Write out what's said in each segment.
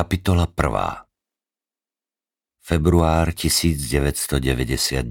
Kapitola 1. Február 1999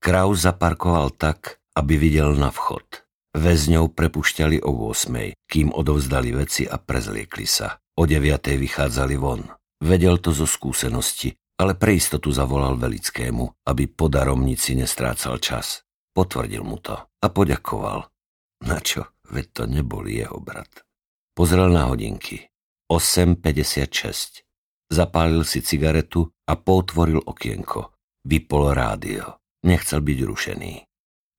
Kraus zaparkoval tak, aby videl na vchod. Väzňov prepušťali o 8, kým odovzdali veci a prezliekli sa. O 9 vychádzali von. Vedel to zo skúsenosti, ale pre istotu zavolal Velickému, aby po daromnici nestrácal čas. Potvrdil mu to a poďakoval. Na čo? Veď to nebol jeho brat. Pozrel na hodinky. 8.56. Zapálil si cigaretu a potvoril okienko. Vypol rádio. Nechcel byť rušený.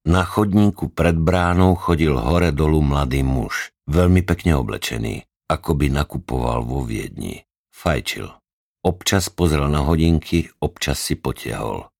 Na chodníku pred bránou chodil hore dolu mladý muž, veľmi pekne oblečený, ako by nakupoval vo Viedni. Fajčil. Občas pozrel na hodinky, občas si potiahol.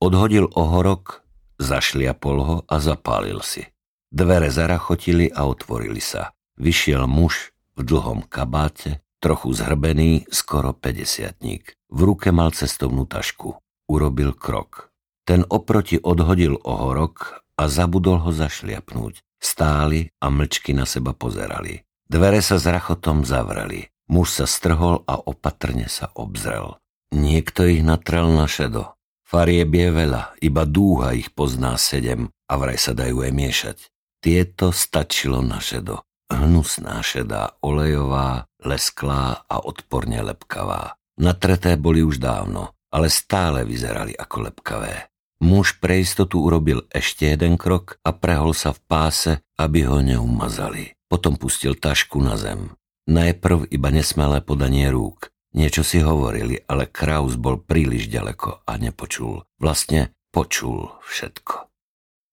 Odhodil ohorok, zašliapol ho a zapálil si. Dvere zarachotili a otvorili sa. Vyšiel muž v dlhom kabáte, trochu zhrbený, skoro 50 V ruke mal cestovnú tašku. Urobil krok. Ten oproti odhodil ohorok a zabudol ho zašliapnúť. Stáli a mlčky na seba pozerali. Dvere sa s rachotom zavreli. Muž sa strhol a opatrne sa obzrel. Niekto ich natrel na šedo. Farieb je veľa, iba dúha ich pozná sedem a vraj sa dajú aj miešať. Tieto stačilo na šedo hnusná šedá, olejová, lesklá a odporne lepkavá. Natreté boli už dávno, ale stále vyzerali ako lepkavé. Muž pre istotu urobil ešte jeden krok a prehol sa v páse, aby ho neumazali. Potom pustil tašku na zem. Najprv iba nesmelé podanie rúk. Niečo si hovorili, ale Kraus bol príliš ďaleko a nepočul. Vlastne počul všetko.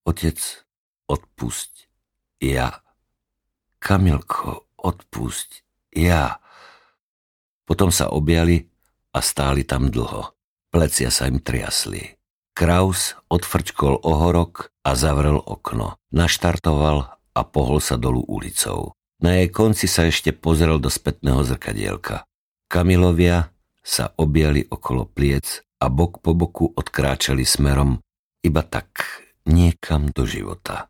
Otec, odpusť. Ja Kamilko, odpusť. Ja. Potom sa objali a stáli tam dlho. Plecia sa im triasli. Kraus odfrčkol ohorok a zavrel okno. Naštartoval a pohol sa dolu ulicou. Na jej konci sa ešte pozrel do spätného zrkadielka. Kamilovia sa objali okolo pliec a bok po boku odkráčali smerom iba tak niekam do života.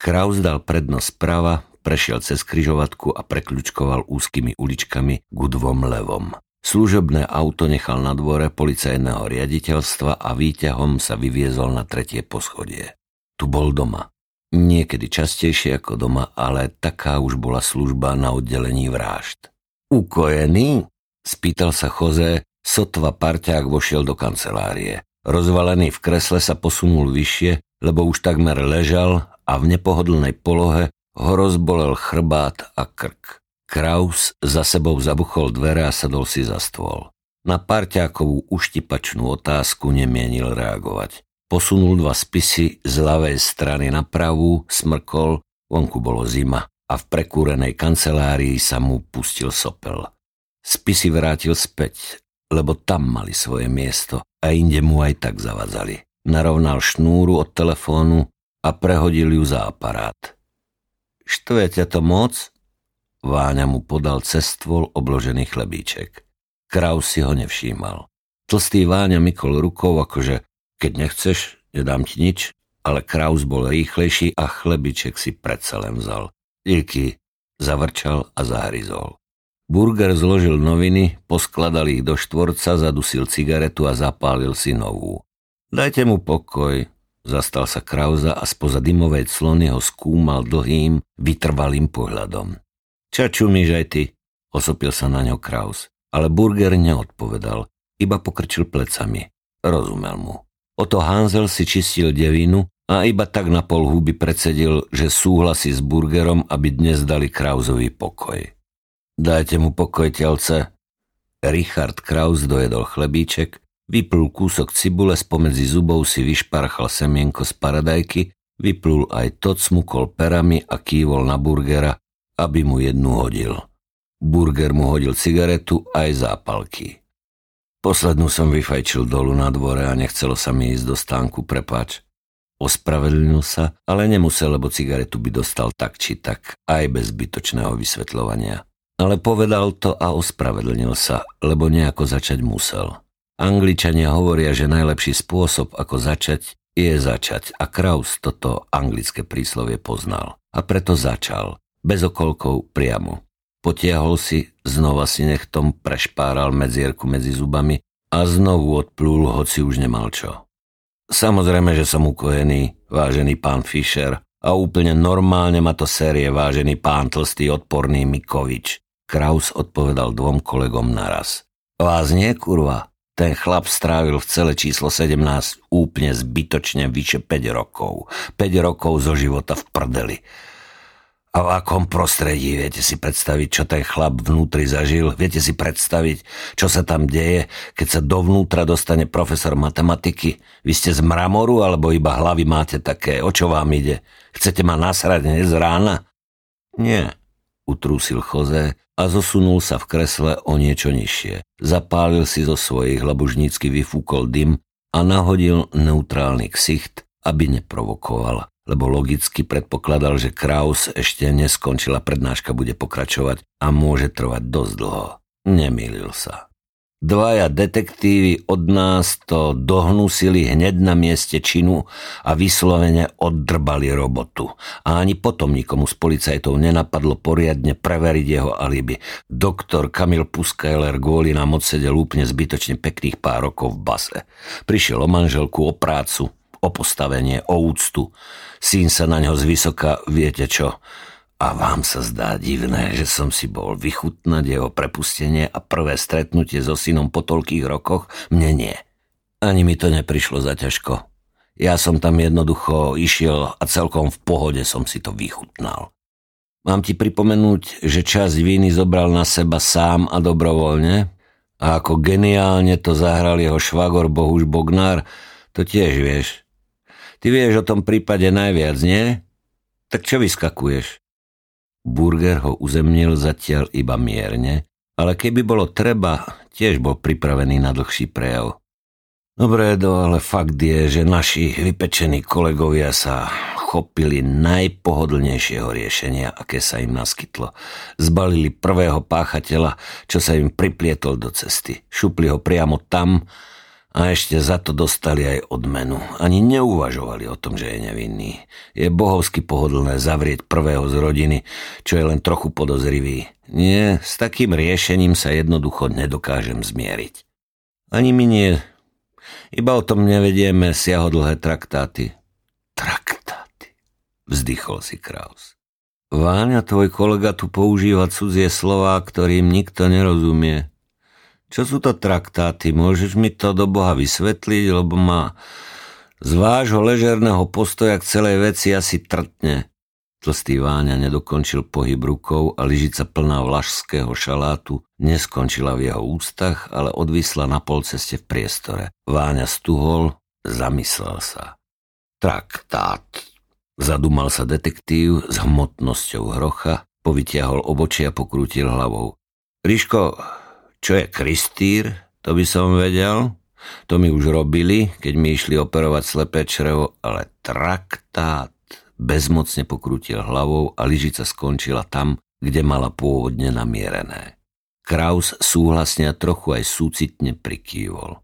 Kraus dal prednosť prava, prešiel cez kryžovatku a prekľučkoval úzkými uličkami ku dvom levom. Služobné auto nechal na dvore policajného riaditeľstva a výťahom sa vyviezol na tretie poschodie. Tu bol doma. Niekedy častejšie ako doma, ale taká už bola služba na oddelení vražd. Ukojený? Spýtal sa Jose, sotva parťák vošiel do kancelárie. Rozvalený v kresle sa posunul vyššie, lebo už takmer ležal a v nepohodlnej polohe ho rozbolel chrbát a krk. Kraus za sebou zabuchol dvere a sadol si za stôl. Na parťákovú uštipačnú otázku nemienil reagovať. Posunul dva spisy z ľavej strany na pravú, smrkol, vonku bolo zima a v prekúrenej kancelárii sa mu pustil sopel. Spisy vrátil späť, lebo tam mali svoje miesto a inde mu aj tak zavadzali. Narovnal šnúru od telefónu a prehodil ju za aparát. Štve ťa to moc? Váňa mu podal cez stôl obložený chlebíček. Kraus si ho nevšímal. Tlstý Váňa mykol rukou, akože keď nechceš, nedám ti nič, ale Kraus bol rýchlejší a chlebíček si predsa len vzal. Díky, zavrčal a zahryzol. Burger zložil noviny, poskladal ich do štvorca, zadusil cigaretu a zapálil si novú. Dajte mu pokoj, Zastal sa Krauza a spoza dymovej clony ho skúmal dlhým, vytrvalým pohľadom. Čo čumíš aj ty? Osopil sa na ňo Kraus. Ale Burger neodpovedal, iba pokrčil plecami. Rozumel mu. Oto Hanzel si čistil devinu a iba tak na pol huby predsedil, že súhlasí s Burgerom, aby dnes dali Krauzovi pokoj. Dajte mu pokoj, telce. Richard Kraus dojedol chlebíček Vyplul kúsok cibule, spomedzi zubov si vyšparchal semienko z paradajky, vyplul aj to, smukol perami a kývol na burgera, aby mu jednu hodil. Burger mu hodil cigaretu aj zápalky. Poslednú som vyfajčil dolu na dvore a nechcelo sa mi ísť do stánku, prepač. Ospravedlnil sa, ale nemusel, lebo cigaretu by dostal tak či tak, aj bez zbytočného vysvetľovania. Ale povedal to a ospravedlnil sa, lebo nejako začať musel. Angličania hovoria, že najlepší spôsob, ako začať, je začať a Kraus toto anglické príslovie poznal. A preto začal, bez okolkov priamo. Potiahol si, znova si nechtom prešpáral medzierku medzi zubami a znovu odplul, hoci už nemal čo. Samozrejme, že som ukojený, vážený pán Fischer, a úplne normálne ma to série, vážený pán tlstý odporný Mikovič. Kraus odpovedal dvom kolegom naraz. Vás nie, kurva? Ten chlap strávil v celé číslo 17 úplne zbytočne vyše 5 rokov. 5 rokov zo života v prdeli. A v akom prostredí viete si predstaviť, čo ten chlap vnútri zažil? Viete si predstaviť, čo sa tam deje, keď sa dovnútra dostane profesor matematiky? Vy ste z mramoru, alebo iba hlavy máte také? O čo vám ide? Chcete ma nasrať dnes rána? Nie, utrúsil Choze a zosunul sa v kresle o niečo nižšie. Zapálil si zo svojich labužnícky vyfúkol dym a nahodil neutrálny ksicht, aby neprovokoval lebo logicky predpokladal, že Kraus ešte neskončila prednáška, bude pokračovať a môže trvať dosť dlho. Nemýlil sa. Dvaja detektívy od nás to dohnusili hneď na mieste činu a vyslovene oddrbali robotu. A ani potom nikomu z policajtov nenapadlo poriadne preveriť jeho alibi. Doktor Kamil Puskajler kvôli nám odsedel úplne zbytočne pekných pár rokov v base. Prišiel o manželku, o prácu, o postavenie, o úctu. Syn sa na ňo zvysoka, viete čo? A vám sa zdá divné, že som si bol vychutnať jeho prepustenie a prvé stretnutie so synom po toľkých rokoch? Mne nie. Ani mi to neprišlo za ťažko. Ja som tam jednoducho išiel a celkom v pohode som si to vychutnal. Mám ti pripomenúť, že časť víny zobral na seba sám a dobrovoľne? A ako geniálne to zahral jeho švagor Bohuž Bognár, to tiež vieš. Ty vieš o tom prípade najviac, nie? Tak čo vyskakuješ? Burger ho uzemnil zatiaľ iba mierne, ale keby bolo treba, tiež bol pripravený na dlhší prejav. Dobre, do, ale fakt je, že naši vypečení kolegovia sa chopili najpohodlnejšieho riešenia, aké sa im naskytlo. Zbalili prvého páchateľa, čo sa im priplietol do cesty. Šupli ho priamo tam, a ešte za to dostali aj odmenu. Ani neuvažovali o tom, že je nevinný. Je bohovsky pohodlné zavrieť prvého z rodiny, čo je len trochu podozrivý. Nie, s takým riešením sa jednoducho nedokážem zmieriť. Ani mi nie. Iba o tom nevedieme siahodlhé traktáty. Traktáty, vzdychol si Kraus. Váňa, tvoj kolega tu používa cudzie slová, ktorým nikto nerozumie. Čo sú to traktáty? Môžeš mi to do Boha vysvetliť, lebo ma z vášho ležerného postoja k celej veci asi trtne. Tlstý Váňa nedokončil pohyb rukou a lyžica plná vlašského šalátu neskončila v jeho ústach, ale odvisla na polceste v priestore. Váňa stuhol, zamyslel sa. Traktát. Zadúmal sa detektív s hmotnosťou hrocha, povytiahol obočia a pokrútil hlavou. Ríško, čo je kristýr, to by som vedel. To mi už robili, keď mi išli operovať slepé črevo, ale traktát bezmocne pokrútil hlavou a lyžica skončila tam, kde mala pôvodne namierené. Kraus súhlasne a trochu aj súcitne prikývol.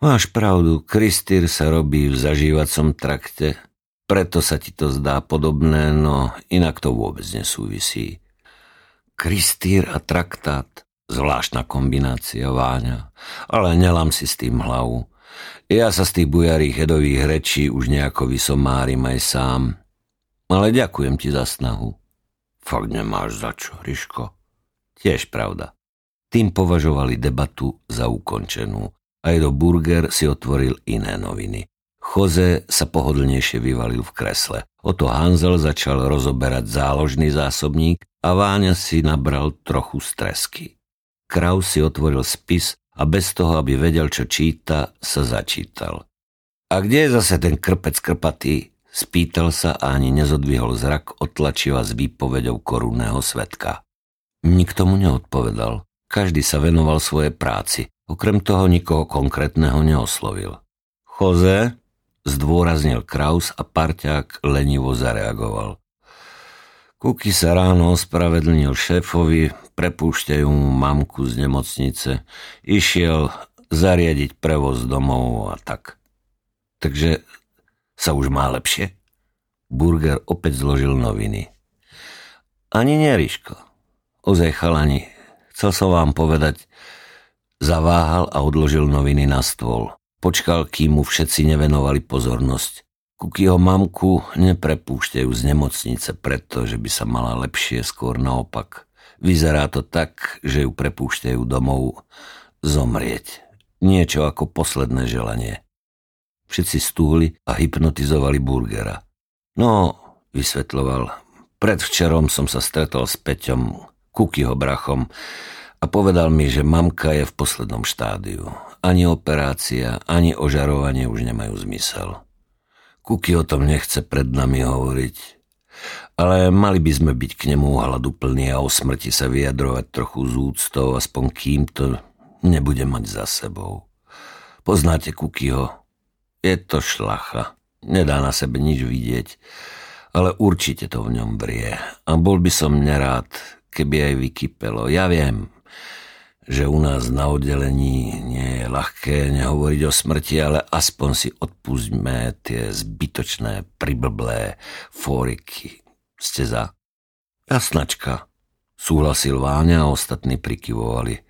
Máš pravdu, kristýr sa robí v zažívacom trakte, preto sa ti to zdá podobné, no inak to vôbec nesúvisí. Kristýr a traktát Zvláštna kombinácia, Váňa. Ale nelám si s tým hlavu. Ja sa z tých bujarých hedových rečí už nejako vysomárim aj sám. Ale ďakujem ti za snahu. Fakt nemáš za čo, Ryško. Tiež pravda. Tým považovali debatu za ukončenú. Aj do Burger si otvoril iné noviny. Choze sa pohodlnejšie vyvalil v kresle. Oto Hanzel začal rozoberať záložný zásobník a Váňa si nabral trochu stresky. Kraus si otvoril spis a bez toho, aby vedel, čo číta, sa začítal. A kde je zase ten krpec krpatý? Spýtal sa a ani nezodvihol zrak otlačiva s výpovedou korunného svetka. Nikto mu neodpovedal. Každý sa venoval svojej práci. Okrem toho nikoho konkrétneho neoslovil. Choze, zdôraznil Kraus a parťák lenivo zareagoval. Kuky sa ráno ospravedlnil šéfovi, prepúšťajú mu mamku z nemocnice. Išiel zariadiť prevoz domov a tak. Takže sa už má lepšie? Burger opäť zložil noviny. Ani neriško. Ozej chalani, chcel som vám povedať, zaváhal a odložil noviny na stôl. Počkal, kým mu všetci nevenovali pozornosť. Kukyho mamku neprepúšťajú z nemocnice preto, že by sa mala lepšie, skôr naopak. Vyzerá to tak, že ju prepúšťajú domov zomrieť. Niečo ako posledné želanie. Všetci stúhli a hypnotizovali burgera. No, vysvetloval, predvčerom som sa stretol s Peťom, Kukyho brachom, a povedal mi, že mamka je v poslednom štádiu. Ani operácia, ani ožarovanie už nemajú zmysel. Kuky o tom nechce pred nami hovoriť, ale mali by sme byť k nemu plný a o smrti sa vyjadrovať trochu z úctou, aspoň kým to nebude mať za sebou. Poznáte Kukyho? Je to šlacha. Nedá na sebe nič vidieť, ale určite to v ňom brie. A bol by som nerád, keby aj vykypelo. Ja viem, že u nás na oddelení nie je ľahké nehovoriť o smrti, ale aspoň si odpustíme tie zbytočné, priblblé fóriky. Ste za? Jasnačka, súhlasil Váňa a ostatní prikyvovali.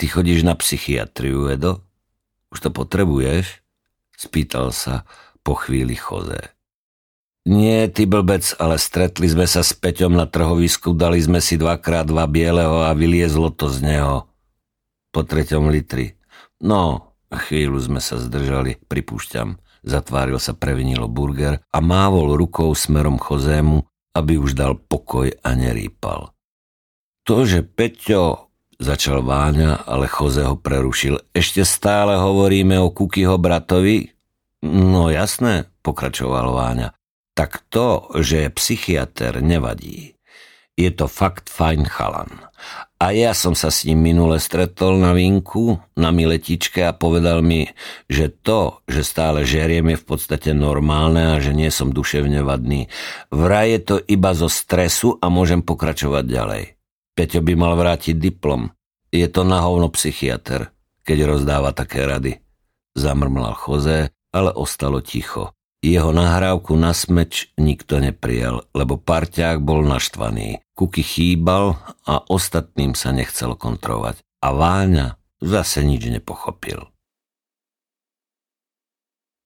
Ty chodíš na psychiatriu, Edo? Už to potrebuješ? Spýtal sa po chvíli Choze. Nie, ty blbec, ale stretli sme sa s Peťom na trhovisku, dali sme si dvakrát dva bieleho a vyliezlo to z neho. Po treťom litri. No, chvíľu sme sa zdržali, pripúšťam. Zatváril sa previnilo burger a mávol rukou smerom Chozému, aby už dal pokoj a nerýpal. To, že Peťo, začal Váňa, ale Choze ho prerušil. Ešte stále hovoríme o Kukyho bratovi? No jasné, pokračoval Váňa tak to, že je psychiatr, nevadí. Je to fakt fajn chalan. A ja som sa s ním minule stretol na vinku, na miletičke a povedal mi, že to, že stále žeriem je v podstate normálne a že nie som duševne vadný. Vraj je to iba zo stresu a môžem pokračovať ďalej. Peťo by mal vrátiť diplom. Je to na hovno psychiatr, keď rozdáva také rady. Zamrmlal Choze, ale ostalo ticho. Jeho nahrávku na smeč nikto neprijal, lebo parťák bol naštvaný. Kuky chýbal a ostatným sa nechcel kontrovať. A Váňa zase nič nepochopil.